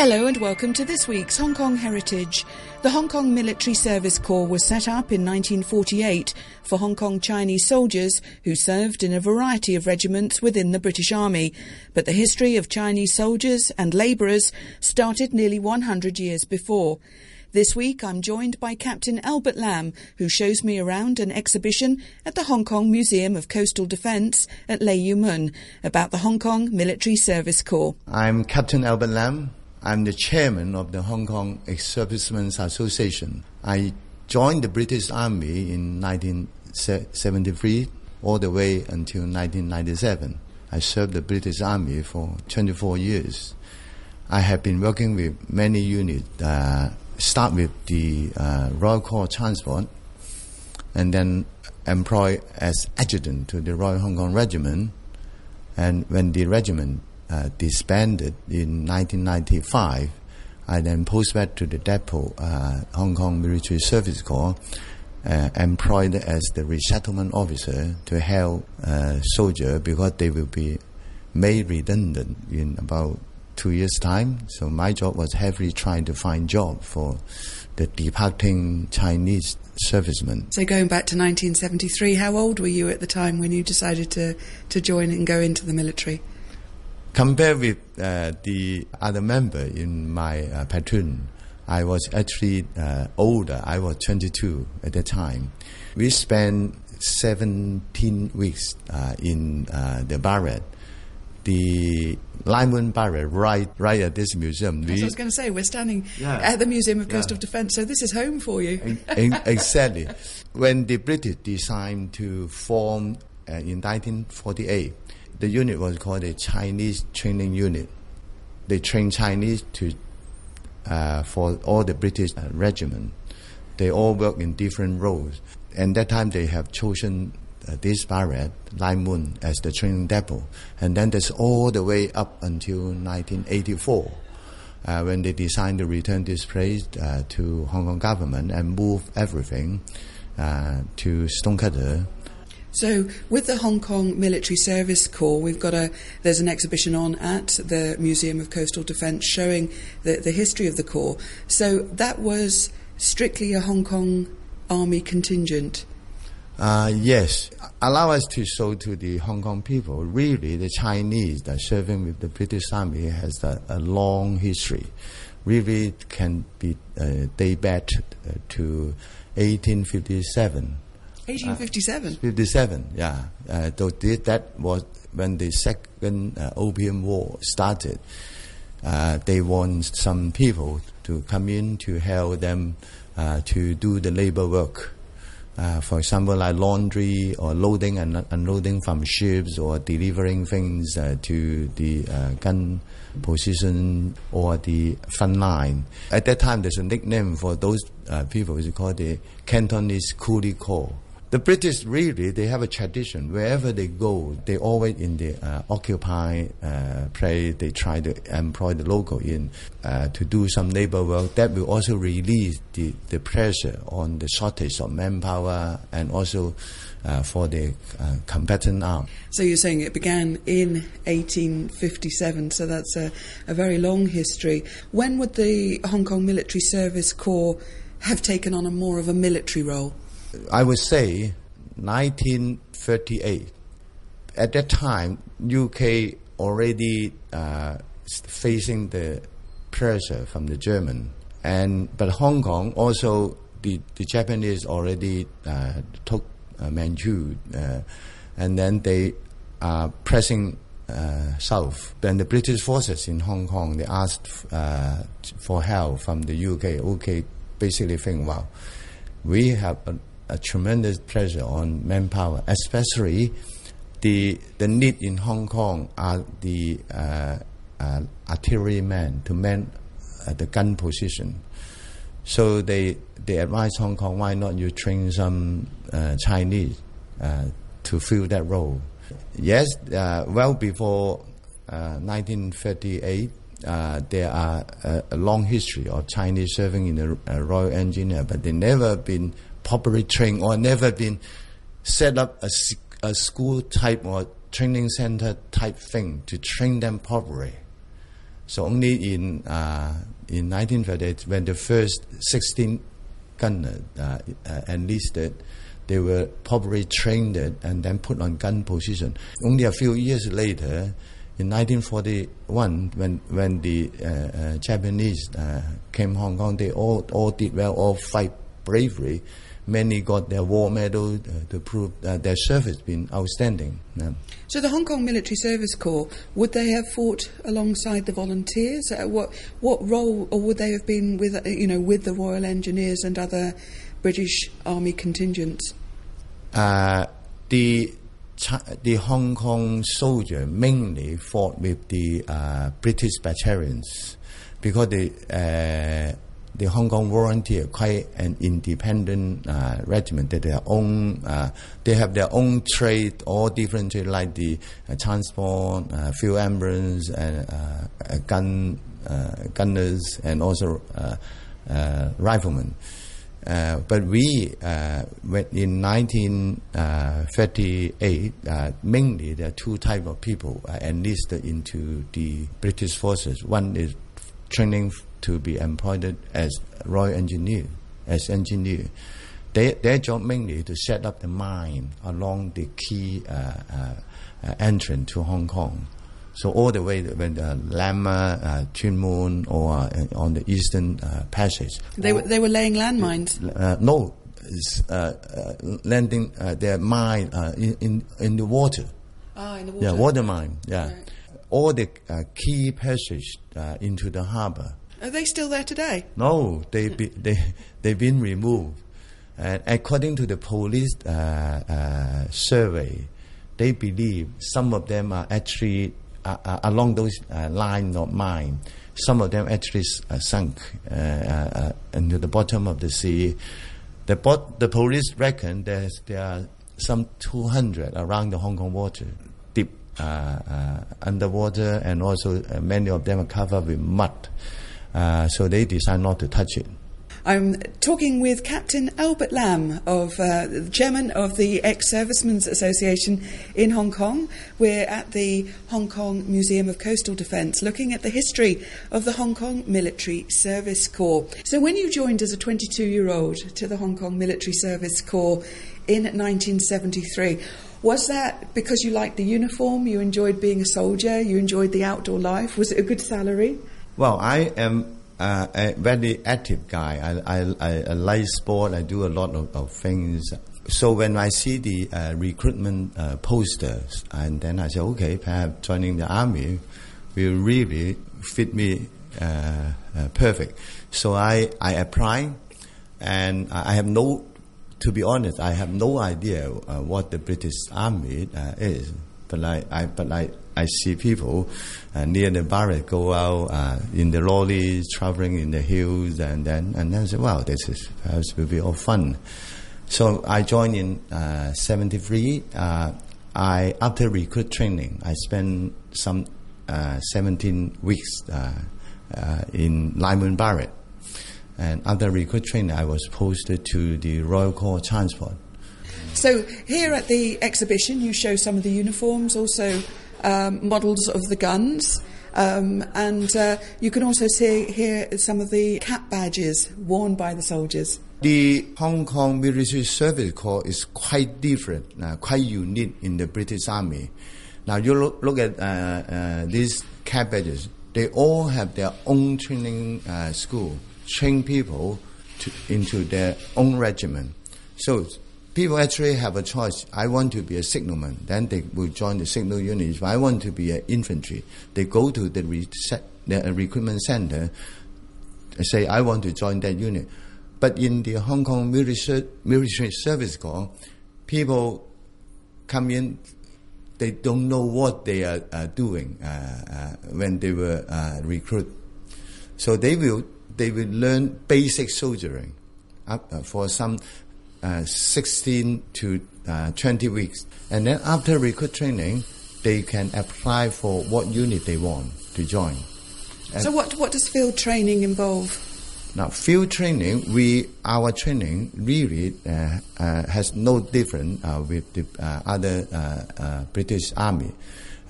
Hello and welcome to this week's Hong Kong Heritage. The Hong Kong Military Service Corps was set up in 1948 for Hong Kong Chinese soldiers who served in a variety of regiments within the British Army. But the history of Chinese soldiers and labourers started nearly 100 years before. This week I'm joined by Captain Albert Lam, who shows me around an exhibition at the Hong Kong Museum of Coastal Defence at Lei Yue Mun about the Hong Kong Military Service Corps. I'm Captain Albert Lam. I'm the chairman of the Hong Kong Ex-Servicemen's Association. I joined the British Army in 1973 all the way until 1997. I served the British Army for 24 years. I have been working with many units, uh, start with the uh, Royal Corps Transport, and then employed as adjutant to the Royal Hong Kong Regiment. And when the regiment uh, disbanded in 1995. I then posted back to the depot, uh, Hong Kong Military Service Corps, uh, employed as the resettlement officer to help uh, soldiers because they will be made redundant in about two years' time. So my job was heavily trying to find job for the departing Chinese servicemen. So going back to 1973, how old were you at the time when you decided to, to join and go into the military? Compared with uh, the other member in my uh, platoon, I was actually uh, older. I was 22 at the time. We spent 17 weeks uh, in uh, the barrack. The Lyemun barrack, right, right at this museum. We, I was going to say, we're standing yeah, at the Museum of Coastal yeah. Defence, so this is home for you. exactly. When the British decided to form uh, in 1948, the unit was called the Chinese Training Unit. They train Chinese to uh, for all the British uh, regiment. They all work in different roles. And that time they have chosen uh, this barrack, Lyemun, as the training depot. And then that's all the way up until 1984. Uh, when they decided to return this place uh, to Hong Kong government and move everything uh, to Stonecutter so, with the Hong Kong Military Service Corps, we've got a there's an exhibition on at the Museum of Coastal Defence showing the, the history of the Corps. So that was strictly a Hong Kong Army contingent. Uh, yes, allow us to show to the Hong Kong people. Really, the Chinese that serving with the British Army has a, a long history. Really, it can be uh, date back uh, to 1857 1857. Uh, 57, yeah. Uh, so that was when the second uh, Opium War started. Uh, they want some people to come in to help them uh, to do the labor work. Uh, for example, like laundry or loading and unloading from ships or delivering things to the gun position or the front line. At that time, there's a nickname for those people. It's called the Cantonese Coolie Corps the British really they have a tradition wherever they go they always in the uh, occupy uh, place they try to employ the local in uh, to do some labor work that will also release the, the pressure on the shortage of manpower and also uh, for the uh, combatant arm. So you're saying it began in 1857, so that's a, a very long history. When would the Hong Kong Military Service Corps have taken on a more of a military role? I would say 1938. At that time, UK already uh, facing the pressure from the German, and but Hong Kong also the, the Japanese already uh, took uh, Manchu, uh, and then they are pressing uh, south. Then the British forces in Hong Kong they asked uh, for help from the UK. UK basically think, well, we have tremendous pressure on manpower, especially the the need in Hong Kong are the uh, uh, artillerymen to man uh, the gun position. So they they advise Hong Kong, why not you train some uh, Chinese uh, to fill that role? Yes, uh, well before 1938. there are a, a, long history of Chinese serving in the Royal Engineer, but they never been properly trained or never been set up a, a school type or training center type thing to train them properly. So only in uh, in 1938, when the first 16 gunners uh, uh, enlisted, they were properly trained and then put on gun position. Only a few years later, in 1941, when when the uh, uh, Japanese uh, came Hong Kong, they all all did well, all fight bravely. Many got their war medal uh, to prove that their service been outstanding. Yeah. So the Hong Kong Military Service Corps would they have fought alongside the volunteers? Uh, what what role, or would they have been with uh, you know with the Royal Engineers and other British Army contingents? the the Hong Kong soldier mainly fought with the uh, British battalions because the uh, the Hong Kong volunteer quite an independent uh, regiment. They their own uh, they have their own trade, all different trade like the uh, transport, uh, field ambulance, and gun gunners, and also riflemen. Uh, but we, uh, in 1938, uh, mainly there are two type of people enlisted into the British forces. One is training to be employed as royal engineer, as engineer. They, their job mainly to set up the mine along the key uh, uh, entrance to Hong Kong. So all the way when the Lamma, uh, Tuen Mun, or uh, on the eastern uh, passage. They were, they were laying landmines? Uh, no, uh, uh, landing uh, their mine in, in, in the water. Ah, in the water. Yeah, water mine. Yeah, right. all the key passage into the harbor. Are they still there today? No, they be, they they've been removed. And according to the police uh, uh, survey, they believe some of them are actually uh, uh, along those uh, lines of mine. Some of them actually uh, sunk into the bottom of the sea. The, the police reckon there are some 200 around the Hong Kong water, deep underwater, and also many of them are covered with mud. So they decide not to touch it. I'm talking with Captain Albert Lam, of uh, chairman of the Ex-Servicemen's Association in Hong Kong. We're at the Hong Kong Museum of Coastal Defence, looking at the history of the Hong Kong Military Service Corps. So, when you joined as a 22-year-old to the Hong Kong Military Service Corps in 1973. Was that because you liked the uniform, you enjoyed being a soldier, you enjoyed the outdoor life? Was it a good salary? Well, I am uh, a very active guy. I, I, I, I, like sport. I do a lot of, of things. So when I see the uh, recruitment uh, posters, and then I say, okay, perhaps joining the army will really fit me uh, uh, perfect. So I, I apply, and I have no, to be honest, I have no idea uh, what the British Army is. But I, I but I I see people uh, near the barrack go out uh, in the lorries, traveling in the hills, and then and then I say, "Wow, this is perhaps will be all fun." So I joined in '73. Uh, I after recruit training, I spent some uh, 17 weeks uh, in Lyemun Barrack. And after recruit training, I was posted to the Royal Corps Transport. So here at the exhibition, you show some of the uniforms, also um, models of the guns. Um, and uh, you can also see here some of the cap badges worn by the soldiers. The Hong Kong Military Service Corps is quite different, uh, quite unique in the British Army. Now you look, look at uh, uh these cap badges. They all have their own training uh, school, train people to, into their own regiment. So people actually have a choice. I want to be a signalman, then they will join the signal unit. If I want to be an infantry, they go to the, reset, the recruitment center, and say, I want to join that unit. But in the Hong Kong military, military service corps, people come in, they don't know what they are uh, doing uh, uh, when they were uh, recruited. So they will they will learn basic soldiering uh, for some uh, 16 to uh, 20 weeks. And then after recruit training, they can apply for what unit they want to join. And so what, what does field training involve? Now, field training, we our training really uh, uh, has no different uh, with the uh, other uh, uh, British Army.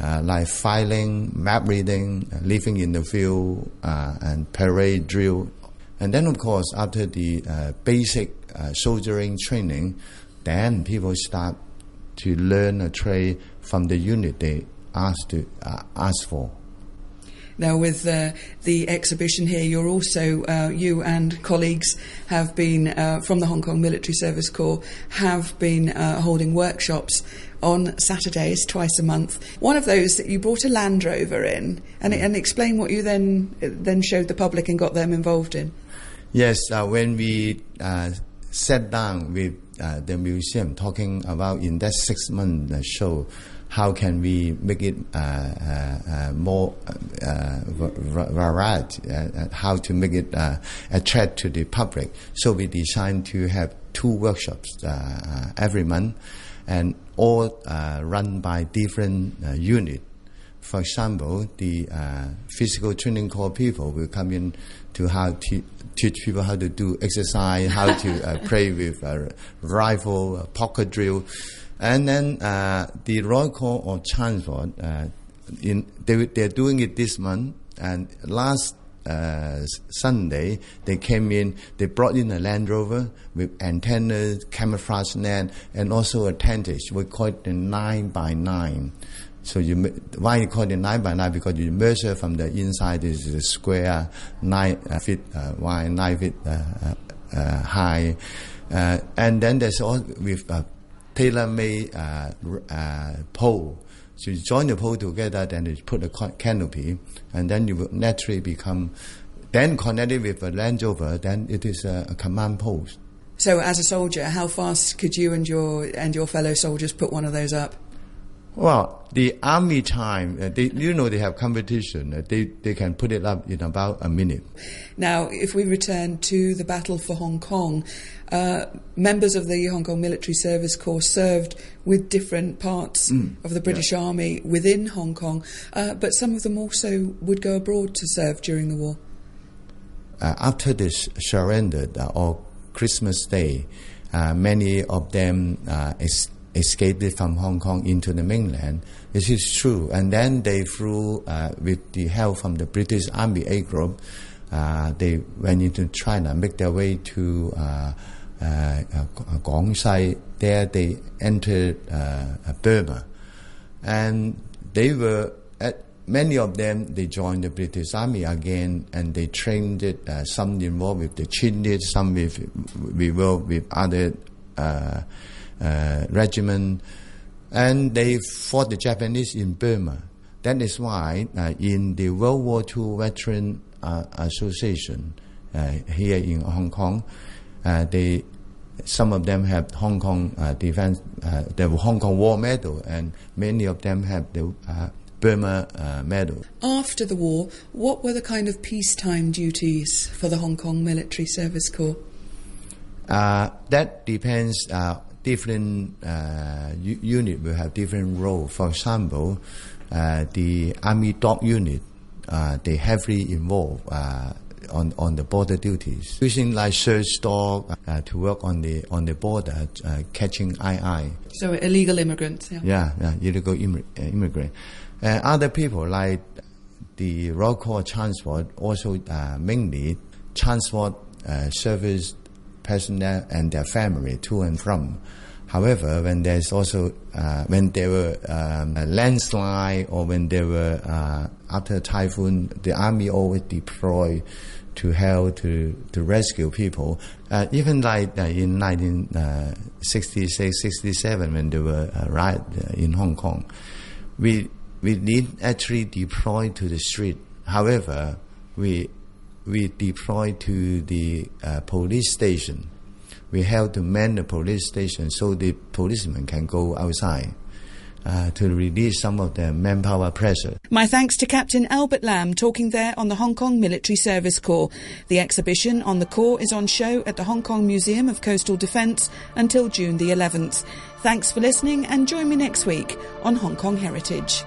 uh, like filing, map reading, uh, living in the field, uh, and parade drill. And then, of course, after the uh, basic uh, soldiering training, then people start to learn a trade from the unit they asked to uh, ask for. Now, with uh, the exhibition here, you're also, uh, you and colleagues have been, uh, from the Hong Kong Military Service Corps, have been uh, holding workshops on Saturdays twice a month. One of those that you brought a Land Rover in, and, and explain what you then then showed the public and got them involved in. Yes, uh, when we uh, sat down with the museum talking about in that six month show how can we make it uh, uh, uh more uh, varied, uh, how to make it attract to the public. So we designed to have two workshops every month, and all run by different units. For example, the physical training corps people will come in to how to teach people how to do exercise, how to play with a rifle, a pocket drill. And then uh, the Royal Corps of Transport, uh, in, they, they're doing it this month. And last uh, Sunday, they came in, they brought in a Land Rover with antennas, camouflage net, and also a tentage. We call it the 9 by 9 so you why you call it 9 by 9 because you measure from the inside is a square 9 uh, feet uh, wide, 9 feet uh, uh, uh high. And then there's all with a tailor-made pole. So you join the pole together, then you put a canopy, and then you will naturally become, then connected with a Land Rover, then it is a, a command post. So, as a soldier, how fast could you and your and your fellow soldiers put one of those up? Well, the army time, uh, they, you know, they have competition. Uh, they, they can put it up in about a minute. Now, if we return to the battle for Hong Kong, uh, members of the Hong Kong Military Service Corps served with different parts mm, of the British yeah. Army within Hong Kong, uh, but some of them also would go abroad to serve during the war. Uh, after this surrender uh, or Christmas Day, many of them escaped from Hong Kong into the mainland. This is true. And then they flew uh, with the help from the British Army Aid Group. Uh, they went into China, make their way to uh, uh, Guangxi. There they entered uh, Burma, and they were at many of them. They joined the British Army again, and they trained it. Uh, some involved with the Chinese, some with we worked with other uh, regiment, and they fought the Japanese in Burma. That is why uh, in the World War II Veteran uh, Association uh, here in Hong Kong, uh, they some of them have Hong Kong uh, defense, the Hong Kong War Medal, and many of them have the Burma Medal. After the war, what were the kind of peacetime duties for the Hong Kong Military Service Corps? that depends different uh, unit will have different role. For example, uh, the Army Dog Unit, uh, they heavily involved uh, on on the border duties, using like search dog uh, to work on the on the border, uh, catching II. So illegal immigrants. Yeah, yeah, yeah illegal Im- immigrant. other people like the Corps Transport also mainly transport service personnel and their family to and from. However, when there's also uh, when there were um, a landslide or when there were uh, after typhoon, the army always deploy to help to, to rescue people. Uh, even like uh, in 1966, uh, 67, when there were a riot uh, in Hong Kong, we we did actually deploy to the street. However, we we deployed to the uh, police station. We have to man the police station so the policemen can go outside. Uh, to release some of the manpower pressure. My thanks to Captain Albert Lam talking there on the Hong Kong Military Service Corps. The exhibition on the Corps is on show at the Hong Kong Museum of Coastal Defence until June the 11th. Thanks for listening and join me next week on Hong Kong Heritage.